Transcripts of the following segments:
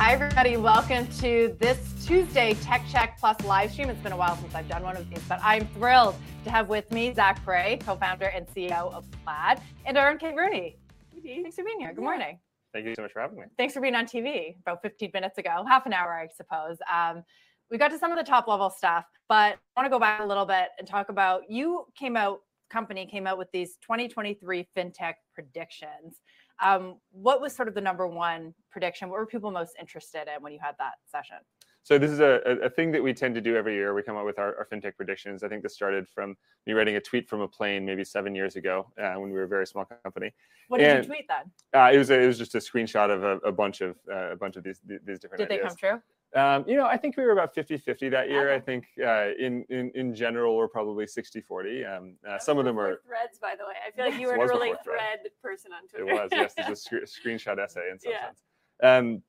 Hi, everybody. Welcome to this Tuesday Tech Check Plus live stream. It's been a while since I've done one of these, but I'm thrilled to have with me Zach Perret, co founder and CEO of Plaid, and Erin Kate Rooney. Thanks for being here. Good morning. Thank you so much for having me. Thanks for being on TV about 15 minutes ago, half an hour, I suppose. Um, we got to some of the top level stuff, but I want to go back a little bit and talk about you came out, company came out with these 2023 FinTech predictions. Um, what was sort of the number one prediction? What were people most interested in when you had that session? So this is a, a thing that we tend to do every year. We come up with our, our fintech predictions. I think this started from me writing a tweet from a plane maybe seven years ago uh, when we were a very small company. What did and, you tweet then? Uh, it was a, it was just a screenshot of a, a bunch of uh, a bunch of these these different. Did ideas. they come true? Um, you know, I think we were about 50-50 that year. I think uh, in, in in general we're probably 60-40. Um, uh, some of them were threads, by the way. I feel like you were a really thread, thread person on Twitter. It was, yes. It's a sc- screenshot essay in some yeah. sense. Um,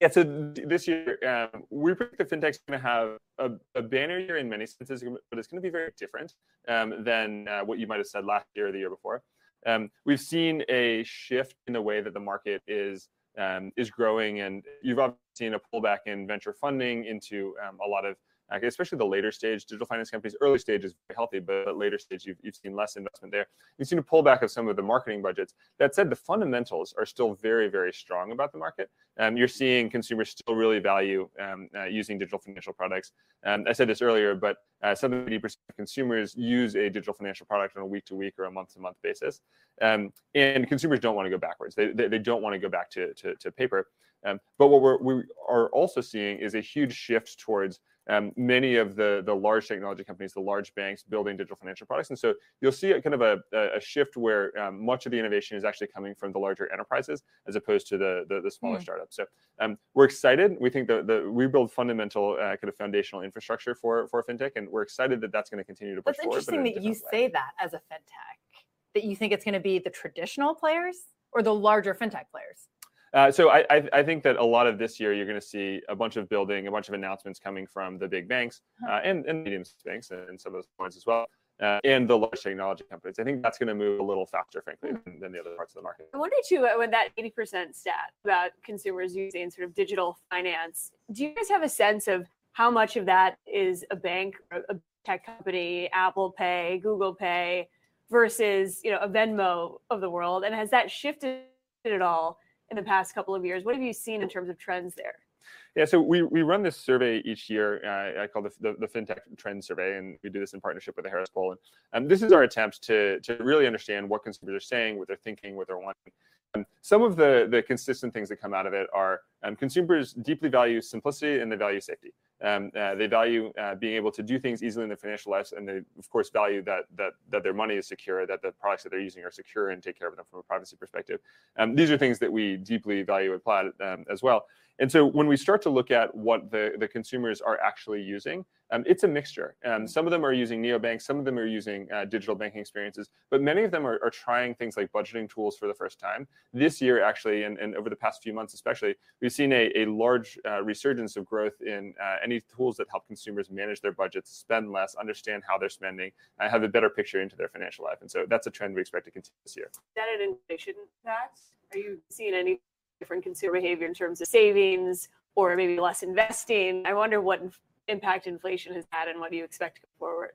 yeah, so this year um, we predict the fintech's going to have a, a, banner year in many senses, but it's going to be very different um, than uh, what you might have said last year or the year before. Um, we've seen a shift in the way that the market is um, is growing, and you've obviously seen a pullback in venture funding into um, a lot of especially the later stage digital finance companies. Early stage is very healthy, but later stage, you've, you've seen less investment there. You've seen a pullback of some of the marketing budgets. That said, the fundamentals are still very, very strong about the market. Um, you're seeing consumers still really value um, uh, using digital financial products. Um, I said this earlier, but uh, 70% of consumers use a digital financial product on a week to week or a month to month basis. Um, and consumers don't want to go backwards. They, they, they don't want to go back to, to, to paper. Um, but what we're, we are also seeing is a huge shift towards um, many of the the large technology companies, the large banks, building digital financial products, and so you'll see a kind of a, a shift where um, much of the innovation is actually coming from the larger enterprises as opposed to the the, the smaller mm. startups. So um, we're excited. We think that the we build fundamental uh, kind of foundational infrastructure for for fintech, and we're excited that that's going to continue to push that's forward. It's interesting that you way. say that as a fintech, that you think it's going to be the traditional players or the larger fintech players. Uh, so I, I, I, think that a lot of this year you're going to see a bunch of building, a bunch of announcements coming from the big banks uh, and, and medium banks and some of those points as well. Uh, and the large technology companies. I think that's going to move a little faster, frankly, hmm. than, than, the other parts of the market. I wonder too, uh, with that 80% stat about consumers using sort of digital finance, do you guys have a sense of how much of that is a bank, a tech company, Apple Pay, Google Pay, versus you know a Venmo of the world, and has that shifted at all? In the past couple of years. What have you seen in terms of trends there? Yeah, so we, we run this survey each year. Uh, I call the, the, the FinTech Trend Survey, and we do this in partnership with the Harris Poll. And um, this is our attempt to, to really understand what consumers are saying, what they're thinking, what they're wanting. Um, some of the, the consistent things that come out of it are um, consumers deeply value simplicity and they value safety. Um, uh, they value uh, being able to do things easily in their financial lives, and they, of course, value that that that their money is secure, that the products that they're using are secure, and take care of them from a privacy perspective. Um, these are things that we deeply value at Plaid um, as well. And so when we start to look at what the, the consumers are actually using, um, it's a mixture. Um, some of them are using neobanks, some of them are using uh, digital banking experiences, but many of them are, are, trying things like budgeting tools for the first time. This year, actually, and, and over the past few months especially, we've seen a, a large uh, resurgence of growth in uh, any tools that help consumers manage their budgets, spend less, understand how they're spending, and have a better picture into their financial life. And so that's a trend we expect to continue this year. Is that an inflation impact? Are you seeing any different consumer behavior in terms of savings or maybe less investing? I wonder what impact inflation has had and what do you expect to go forward?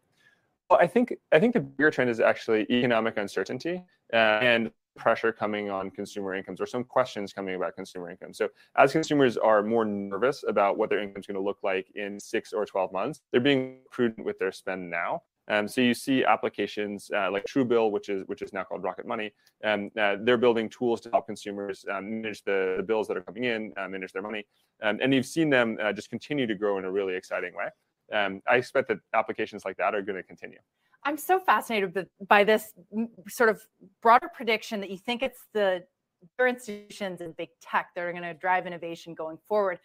Well, I think I think the bigger trend is actually economic uncertainty uh, and pressure coming on consumer incomes or some questions coming about consumer income. So as consumers are more nervous about what their income is going to look like in six or 12 months, they're being prudent with their spend now. Um, so you see applications uh, like Truebill, which is which is now called Rocket Money. Um, uh, they're building tools to help consumers um, manage the, the, bills that are coming in, uh, manage their money, um, and you've seen them uh, just continue to grow in a really exciting way. Um, I expect that applications like that are going to continue. I'm so fascinated by this sort of broader prediction that you think it's the institutions and big tech that are going to drive innovation going forward.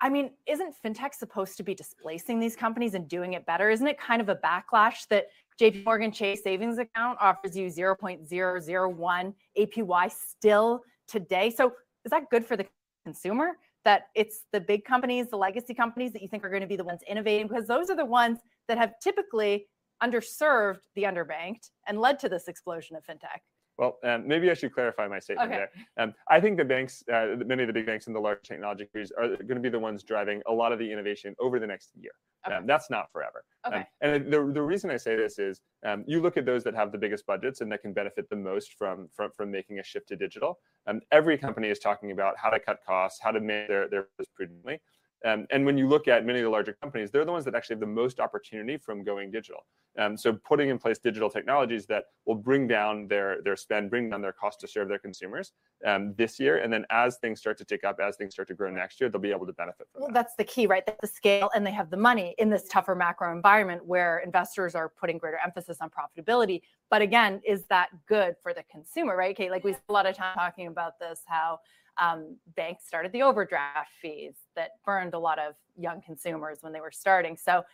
I mean, isn't fintech supposed to be displacing these companies and doing it better? Isn't it kind of a backlash that JP Morgan Chase savings account offers you 0.001 APY still today? So is that good for the consumer? That it's the big companies, the legacy companies that you think are going to be the ones innovating because those are the ones that have typically underserved the underbanked and led to this explosion of fintech. Well, um, maybe I should clarify my statement okay. there. Um, I think the banks, uh, many of the big banks and the large technology companies are going to be the ones driving a lot of the innovation over the next year. Okay. Um, that's not forever. Okay. Um, and the, the reason I say this is um, you look at those that have the biggest budgets and that can benefit the most from, from, from making a shift to digital. Um, every company is talking about how to cut costs, how to manage their, their prudently. Um, and when you look at many of the larger companies, they're the ones that actually have the most opportunity from going digital. Um, so putting in place digital technologies that will bring down their their spend, bring down their cost to serve their consumers um, this year, and then as things start to tick up, as things start to grow next year, they'll be able to benefit from that. well, that. That's the key, right? That's the scale, and they have the money in this tougher macro environment where investors are putting greater emphasis on profitability. But again, is that good for the consumer, right? Kate, like we spent a lot of time talking about this, how um, banks started the overdraft fees that burned a lot of young consumers when they were starting. So,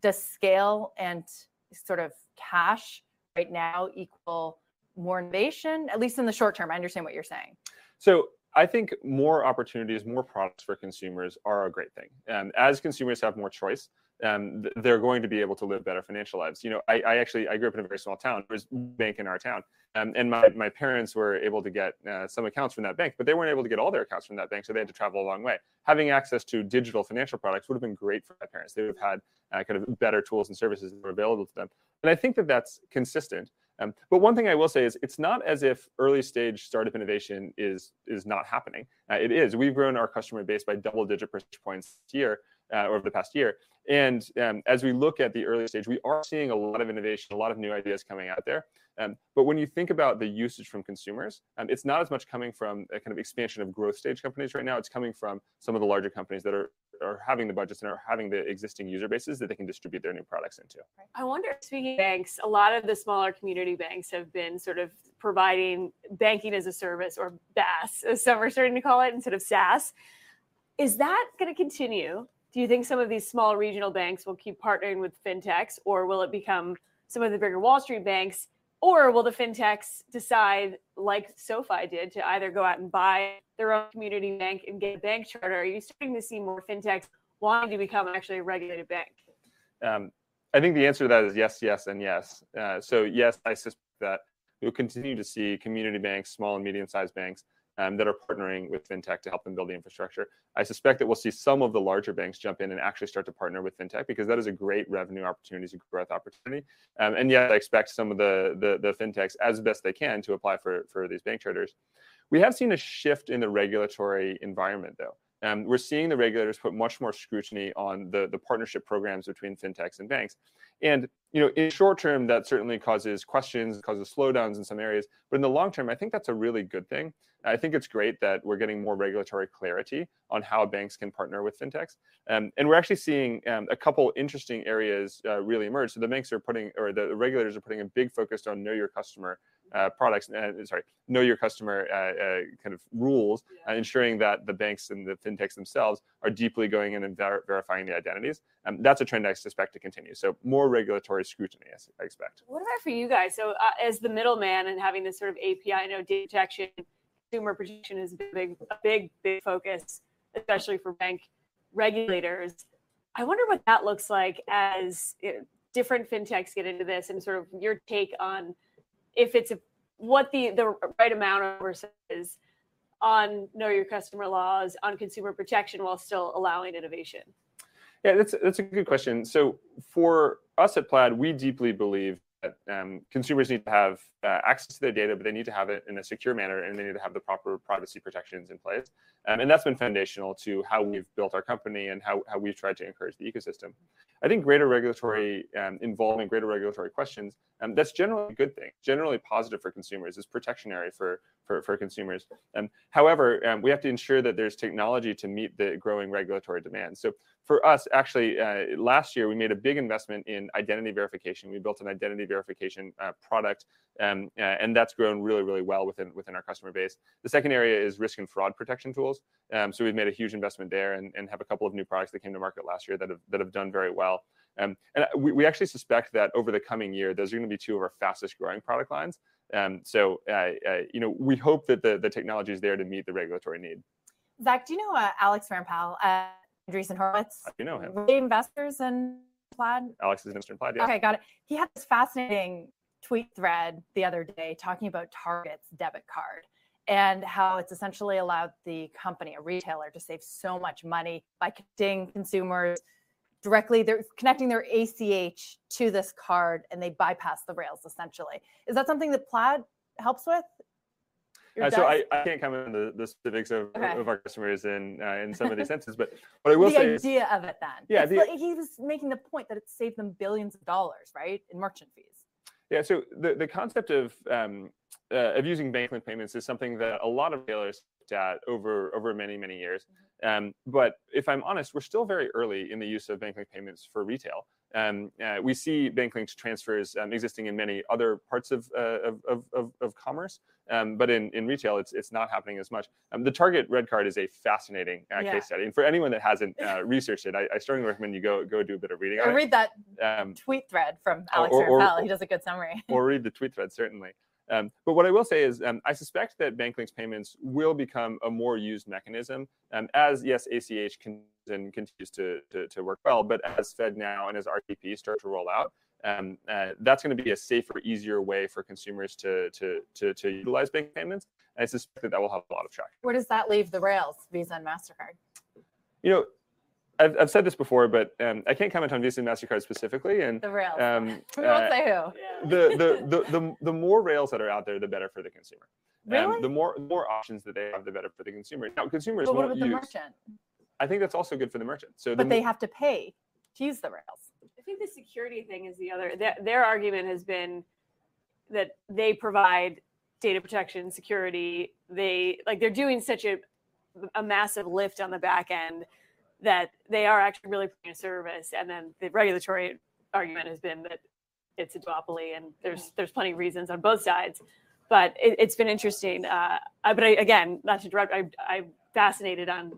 does scale and sort of cash right now equal more innovation, at least in the short term? I understand what you're saying. So, I think more opportunities, more products for consumers are a great thing. Um, as consumers have more choice, um, they're going to be able to live better financial lives. You know, I, I actually I grew up in a very small town. There was bank in our town, um, and my, my parents were able to get uh, some accounts from that bank, but they weren't able to get all their accounts from that bank, so they had to travel a long way. Having access to digital financial products would have been great for my parents. They would have had uh, kind of better tools and services that were available to them. And I think that that's consistent. Um, but one thing I will say is it's not as if early stage startup innovation is is not happening. Uh, it is. We've grown our customer base by double digit percentage points here uh, over the past year. And um, as we look at the early stage, we are seeing a lot of innovation, a lot of new ideas coming out there. Um, but when you think about the usage from consumers, um, it's not as much coming from a kind of expansion of growth stage companies right now. It's coming from some of the larger companies that are are having the budgets and are having the existing user bases that they can distribute their new products into. I wonder, speaking of banks, a lot of the smaller community banks have been sort of providing banking as a service or BaaS, as some are starting to call it, instead of SaaS. Is that going to continue? Do you think some of these small regional banks will keep partnering with fintechs or will it become some of the bigger wall street banks? Or will the fintechs decide like sofi did to either go out and buy their own community bank and get a bank charter? Are you starting to see more fintechs wanting to become actually a regulated bank? Um, i think the answer to that is yes yes and yes. Uh, so yes i suspect that we'll continue to see community banks small and medium sized banks um, that are partnering with fintech to help them build the infrastructure. I suspect that we'll see some of the larger banks jump in and actually start to partner with fintech because that is a great revenue opportunity, a growth opportunity. Um, and yet, I expect some of the, the, the fintechs as best they can to apply for for these bank charters. We have seen a shift in the regulatory environment, though. Um, we're seeing the regulators put much more scrutiny on the, the partnership programs between fintechs and banks. And you know, in short term, that certainly causes questions, causes slowdowns in some areas. But in the long term, I think that's a really good thing. I think it's great that we're getting more regulatory clarity on how banks can partner with fintechs. Um, and we're actually seeing um, a couple interesting areas uh, really emerge. So the banks are putting, or the regulators are putting a big focus on know your customer uh, products, uh, sorry, know your customer uh, uh, kind of rules. Uh, ensuring that the banks and the fintechs themselves are deeply going in and ver- verifying the identities. Um, that's a trend I suspect to continue. So more regulatory scrutiny, I expect. What about for you guys? So as the middleman and having this sort of API, I know data protection, consumer protection is a big, a big, big focus, especially for bank regulators. I wonder what that looks like as different fintechs get into this and sort of your take on if it's a, what the the right amount of is on know your customer laws on consumer protection while still allowing innovation yeah that's that's a good question so for us at plaid we deeply believe that um, consumers need to have uh, access to their data, but they need to have it in a secure manner and they need to have the proper privacy protections in place. Um, and that's been foundational to how we've built our company and how, how we've tried to encourage the ecosystem. I think greater regulatory um, involvement, greater regulatory questions, um, that's generally a good thing, generally positive for consumers, is protectionary for, for, for consumers. Um, however, um, we have to ensure that there's technology to meet the growing regulatory demands. So for us, actually, uh, last year we made a big investment in identity verification. We built an identity verification uh, product. Um, uh, and that's grown really, really well within within our customer base. The second area is risk and fraud protection tools. Um, so we've made a huge investment there, and, and have a couple of new products that came to market last year that have that have done very well. Um, and we, we actually suspect that over the coming year, those are going to be two of our fastest growing product lines. Um, so uh, uh, you know, we hope that the the technology is there to meet the regulatory need. Zach, do you know uh, Alex Rampell at Andreessen Horowitz? You know him. Were investors in Plaid? Alex is an investor in Plaid. Yeah. Okay, got it. He had this fascinating tweet thread the other day talking about Target's debit card and how it's essentially allowed the company, a retailer, to save so much money by connecting consumers directly. They're connecting their ACH to this card and they bypass the rails essentially. Is that something that Plaid helps with? Uh, so I, I can't comment on the, the specifics of, Okay. of our customers in uh, in some of these senses, but what I will the say is idea of it then. Yeah, the- like he was making the point that it saved them billions of dollars, right, in merchant fees. Yeah, so the, the concept of um, uh, of using bank link payments is something that a lot of retailers looked at over over many many years. Um, but if I'm honest, we're still very early in the use of bank link payments for retail. Um, uh, we see bank linked transfers um, existing in many other parts of uh, of, of, of, of commerce, um, but in, in retail, it's it's not happening as much. Um, the Target Red Card is a fascinating uh, Yeah. case study, and for anyone that hasn't uh, researched it, I, I strongly recommend you go go do a bit of reading Or read that it. Um, tweet thread from Alex or- He does a good summary. or read the tweet thread certainly. Um, but what I will say is, um, I suspect that bank links payments will become a more used mechanism um, as yes, ACH can, continues to, to to work well, but as FedNow and as RTP start to roll out, um, uh, that's going to be a safer, easier way for consumers to to to, to utilize bank payments. And I suspect that that will have a lot of traction. Where does that leave the rails, Visa and Mastercard? You know, I've, I've said this before, but um, I can't comment on Visa and Mastercard specifically, and The rails. um, we uh, won't say who. the, the, the, the, the more rails that are out there, the better for the consumer. Um, Really? the more the more options that they have, the better for the consumer. Now, consumers But what won't about the use. merchant? I think that's also good for the merchant. So, the But they mo- have to pay to use the rails. I think the security thing is the other. Their, their argument has been that they provide data protection, security. They like they're doing such a a massive lift on the back end that they are actually really putting a service. And then the regulatory argument has been that it's a duopoly, and there's there's plenty of reasons on both sides. But it, it's been interesting. Uh, I, but I, again, not to interrupt, I, I'm fascinated on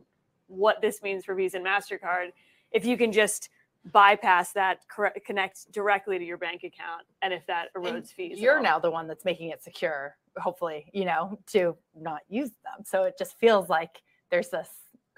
what this means for Visa and Mastercard. If you can just bypass that, corre- connect directly to your bank account, and if that erodes And fees. You're now the one that's making it secure, hopefully, you know, to not use them. So it just feels like there's this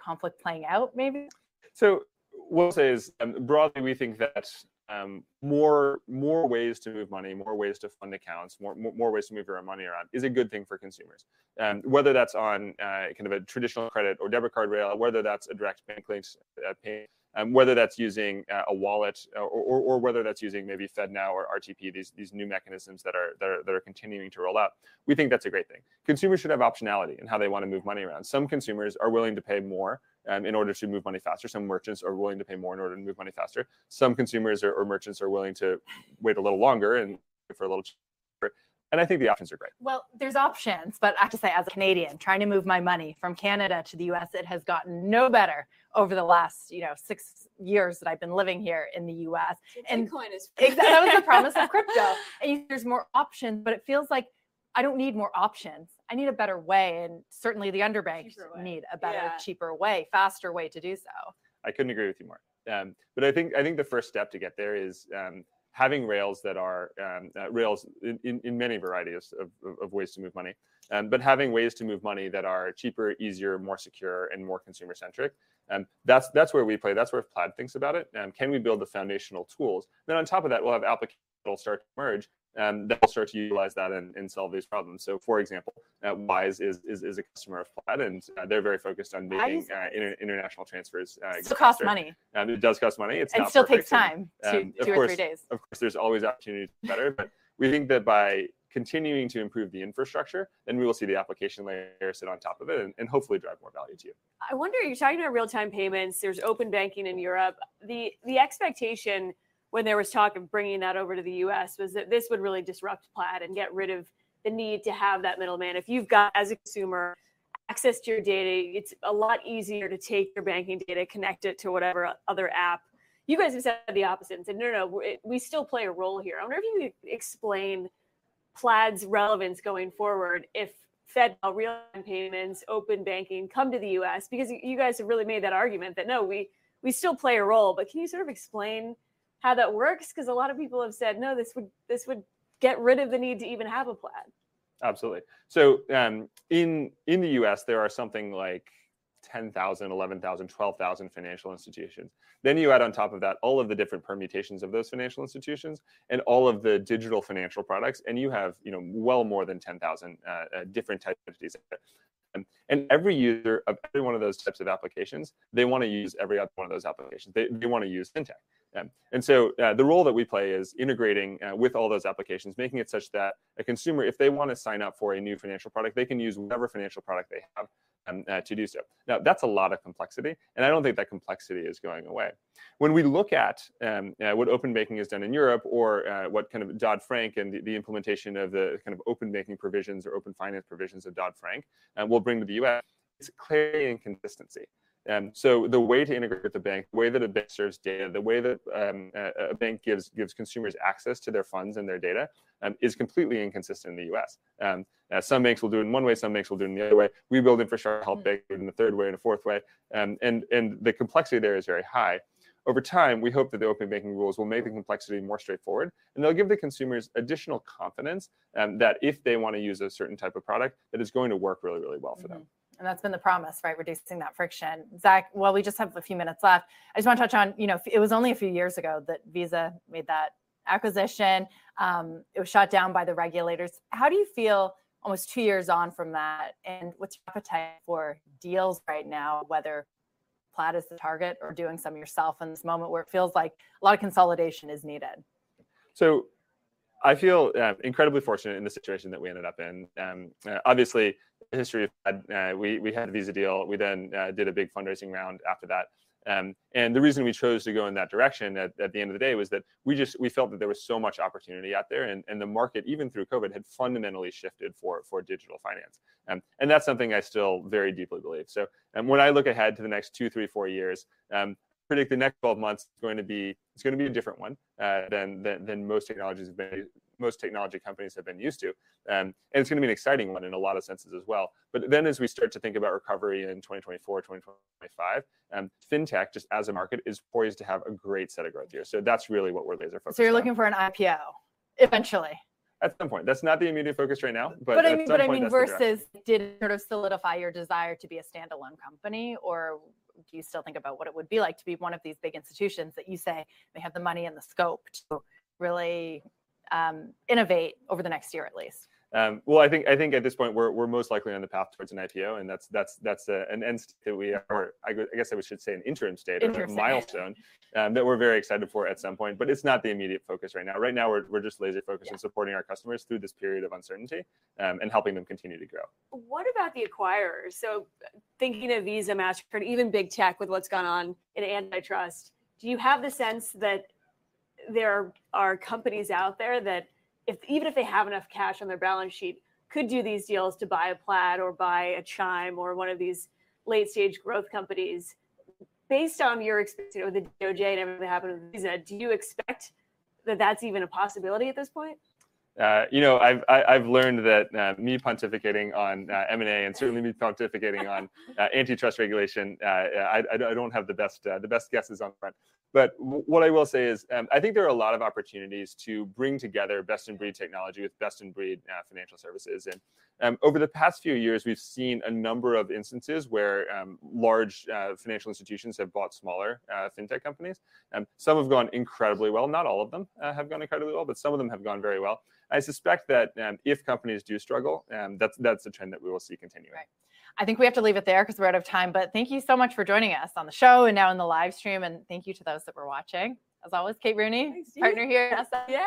conflict playing out, maybe. so what I'll say is um, broadly, we think that um, more more ways to move money, more ways to fund accounts, more more, more ways to move your money around is a good thing for consumers. Um, whether that's on uh, kind of a traditional credit or debit card rail, whether that's a direct bank linked uh, payment, um, whether that's using uh, a wallet or, or, or whether that's using maybe FedNow or RTP, these these new mechanisms that are, that are that are continuing to roll out, we think that's a great thing. Consumers should have optionality in how they want to move money around. Some consumers are willing to pay more um, in order to move money faster. Some merchants are willing to pay more in order to move money faster. Some consumers or, or merchants are willing to wait a little longer and for a little cheaper. And I think the options are great. Well, there's options, but I have to say, as a Canadian trying to move my money from Canada to the US, it has gotten no better over the last, you know, six years that I've been living here in the US. and Bitcoin is Exactly. That was the promise of crypto. And there's more options, but it feels like I don't need more options. I need a better way. And certainly the underbanks need a better, Yeah. cheaper way, faster way to do so. I couldn't agree with you more. Um, but I think I think the first step to get there is um, having rails that are um, uh, rails in, in, in many varieties of, of, of ways to move money, um, but having ways to move money that are cheaper, easier, more secure, and more consumer centric. Um, that's that's where we play. That's where Plaid thinks about it. Um, can we build the foundational tools? Then on top of that, we'll have applications that'll start to merge um, that will start to utilize that and, and solve these problems. So, for example, uh, Wise is, is is a customer of Plaid, and uh, they're very focused on making uh, inter- international transfers. Uh, It still costs money Um, it does cost money. It's and not still perfect, takes time, two, um, two or course- three days. Of course, there's always opportunity to better, but we think that by continuing to improve the infrastructure, then we will see the application layer sit on top of it and, and hopefully drive more value to you. I wonder. You're talking about real-time payments. There's open banking in Europe. The the expectation when there was talk of bringing that over to the U.S. was that this would really disrupt Plaid and get rid of the need to have that middleman. If you've got as a consumer access to your data, it's a lot easier to take your banking data, connect it to whatever other app You guys have said the opposite and said, no, no, no we still play a role here. I wonder if you could explain Plaid's relevance going forward if Fed real-time payments, open banking come to the U.S. because you guys have really made that argument that no, we we still play a role. But can you sort of explain how that works? Because a lot of people have said no, this would this would get rid of the need to even have a Plaid. Absolutely. So um, in in the U.S., there are something like 10,000, 11,000, 12,000 financial institutions. Then you add on top of that all of the different permutations of those financial institutions and all of the digital financial products, and you have you know well more than 10,000 uh, uh, different types of entities. And every user of every one of those types of applications, they want to use every other one of those applications. They, they want to use fintech. Um, and so uh, the role that we play is integrating uh, with all those applications, making it such that a consumer, if they want to sign up for a new financial product, they can use whatever financial product they have um, uh, to do so. Now, that's a lot of complexity, and I don't think that complexity is going away. When we look at um, uh, what open banking has done in Europe, or uh, what kind of Dodd Frank and the, the, implementation of the kind of open banking provisions or open finance provisions of Dodd Frank uh, will bring to the US, it's clarity and consistency. Um, so the way to integrate with the bank, the way that a bank serves data, the way that um, a, a, bank gives gives consumers access to their funds and their data um, is completely inconsistent in the U.S. Um, uh, some banks will do it in one way, some banks will do it in the other way. We build infrastructure, help mm. banks in the third way and a fourth way, um, and and the complexity there is very high. Over time, we hope that the open banking rules will make the complexity more straightforward, and they'll give the consumers additional confidence um, that if they want to use a certain type of product, that it's going to work really, really well for mm-hmm. them and that's been the promise, right? Reducing that friction. Zach, well, we just have a few minutes left. I just want to touch on, you know, it was only a few years ago that Visa made that acquisition. Um, it was shot down by the regulators. How do you feel almost two years on from that? And what's your appetite for deals right now, whether Plaid is the target or doing some yourself in this moment where it feels like a lot of consolidation is needed? So I feel uh, incredibly fortunate in the situation that we ended up in. Um, uh, obviously, history of uh, we we had a visa deal. We then uh, did a big fundraising round after that. Um, and the reason we chose to go in that direction at, at, the end of the day was that we just we felt that there was so much opportunity out there, and, and the market, even through COVID, had fundamentally shifted for for digital finance. Um, and that's something I still very deeply believe. So um, when I look ahead to the next two, three, four years, um, predict the next 12 months is going to be it's going to be a different one uh, than, than, than most technologies have been most technology companies have been used to um, and it's going to be an exciting one in a lot of senses as well but then as we start to think about recovery in 2024 2025 um, fintech just as a market is poised to have a great set of growth years so that's really what we're laser focused on. so you're looking for an ipo eventually at some point. That's not the immediate focus right now. But, but I mean, but I mean, versus did it sort of solidify your desire to be a standalone company, or do you still think about what it would be like to be one of these big institutions that you say they have the money and the scope to really um, innovate over the next year at least? Um, well, I think I think at this point we're, we're most likely on the path towards an IPO, and that's that's that's a, an end state that we are. I, guess I should say an interim state or a milestone um, that we're very excited for at some point. But it's not the immediate focus right now. Right now, we're, we're just laser focused yeah. on supporting our customers through this period of uncertainty um, and helping them continue to grow. What about the acquirers? So thinking of Visa, Mastercard, even big tech with what's gone on in antitrust, do you have the sense that there are companies out there that if even if they have enough cash on their balance sheet, could do these deals to buy a Plaid or buy a Chime or one of these late stage growth companies. Based on your experience with the DOJ and everything that happened with Visa, do you expect that that's even a possibility at this point? Uh, you know, I've I, have learned that uh, me pontificating on uh, M and A, and certainly me pontificating on uh, antitrust regulation, uh, I, I, don't have the best uh, the best guesses on front. But what I will say is, um, I think there are a lot of opportunities to bring together best in breed technology with best in breed uh, financial services. And um, over the past few years, we've seen a number of instances where um, large uh, financial institutions have bought smaller uh, fintech companies. Um, some have gone incredibly well. Not all of them uh, have gone incredibly well, but some of them have gone very well. I suspect that um, if companies do struggle, um, that's that's a trend that we will see continuing. Right. I think we have to leave it there because we're out of time. But thank you so much for joining us on the show and now in the live stream. And thank you to those that were watching. As always, Kate Rooney, Thanks, partner here. Yeah.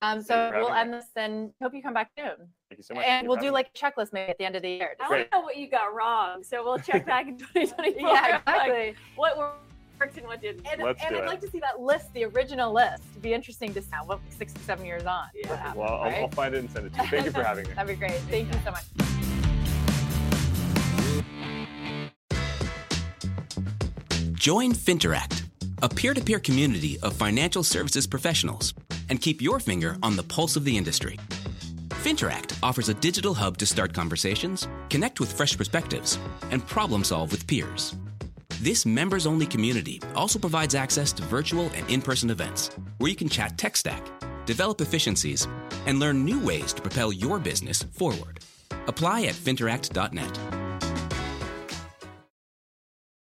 Um, so we'll end this and hope you come back soon. Thank you so much. And we'll do like a checklist maybe at the end of the year. I want to know what you got wrong. So we'll check back in 2024. yeah, exactly. Like, what worked and what didn't. And, and I'd it. like to see that list, the original list. It'd be interesting to see what six or seven years on. Yeah. Happened, well. I'll, I'll, find it and send it to you. Thank you for having me. That'd be great. Thank you so much. Join Finteract, a peer to peer community of financial services professionals, and keep your finger on the pulse of the industry. Finteract offers a digital hub to start conversations, connect with fresh perspectives, and problem solve with peers. This members only community also provides access to virtual and in person events where you can chat tech stack, develop efficiencies, and learn new ways to propel your business forward. Apply at finteract.net.